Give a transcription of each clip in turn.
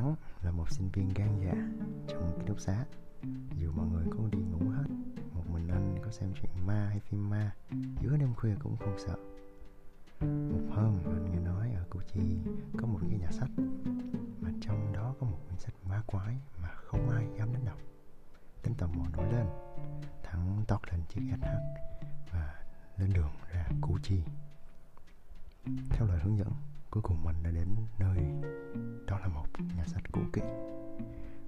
Thắng là một sinh viên gan dạ trong ký túc xá. Dù mọi người có đi ngủ hết, Một mình anh có xem chuyện ma hay phim ma, Giữa đêm khuya cũng không sợ. Một hôm, anh nghe nói ở Củ Chi có một cái nhà sách, Mà trong đó có một quyển sách ma quái mà không ai dám đến đọc. Tính tò mò nổi lên Thắng tót lên chiếc SH và lên đường ra Củ Chi. Theo lời hướng dẫn cuối cùng mình đã đến nơi đó là một nhà sách cũ kỹ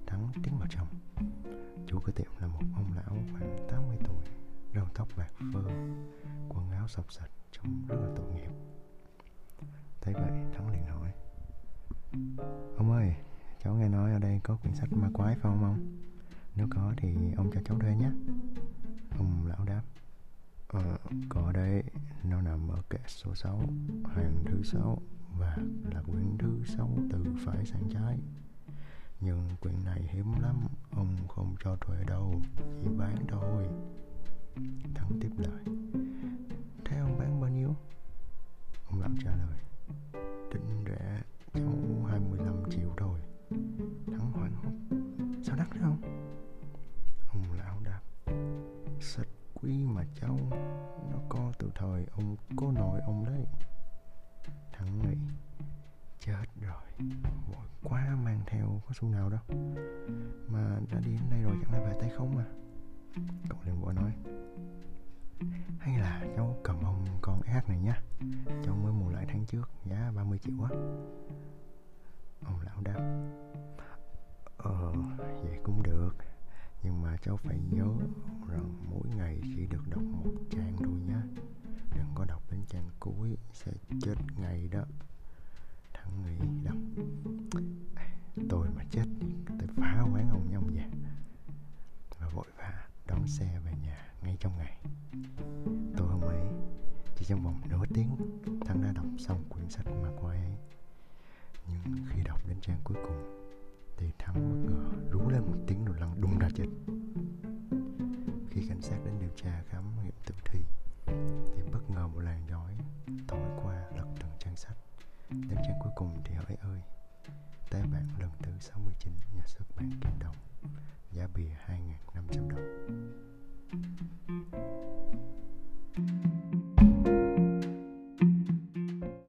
thắng tiến vào trong chủ cửa tiệm là một ông lão khoảng 80 tuổi râu tóc bạc phơ quần áo sọc sạch trông rất là tội nghiệp. Thấy vậy thắng liền hỏi ông ơi cháu nghe nói ở đây có quyển sách ma quái phải không ông? Nếu có thì ông cho cháu thuê nhé. Ông lão đáp Ờ, có đấy, nó nằm ở kệ số 6, hàng thứ 6 và là quyển thứ sáu từ phải sang trái. Nhưng quyển này hiếm lắm, ông không cho thuê đâu, chỉ bán thôi. Thắng tiếp lời. Thế ông bán bao nhiêu? Ông lão trả lời. Định rẻ cháu 25 triệu thôi. Thắng hoảng hốt. Sao đắt thế không? Ông lão đáp. Sách quý mà cháu nó có từ thời ông cố nội ông đấy thằng nghĩ chết rồi. Vội quá mang theo có xu nào đâu. Mà đã đi đến đây rồi chẳng lẽ về tay không mà cậu liền vội nói. Hay là cháu cầm ông con ác này nhá. Cháu mới mua lại tháng trước giá 30 triệu á. Ông lão đáp. Ờ vậy cũng được. Nhưng mà cháu phải nhớ rằng mỗi ngày chỉ được đọc một trang thôi nhá, đừng có đọc đến trang cuối sẽ chết chỉ trong vòng nửa tiếng, thắng đã đọc xong quyển sách mà cô ấy nhưng khi đọc đến trang cuối cùng, thì thắng bất ngờ rú lên một tiếng rồi lăn đùng ra chết khi cảnh sát đến điều tra khám nghiệm tử thi, thì bất ngờ một làn gió thổi qua lật từng trang sách. Đến trang cuối cùng thì hỏi ơi, Tái bản lần thứ 69 nhà xuất bản Kim Đồng, giá bìa 2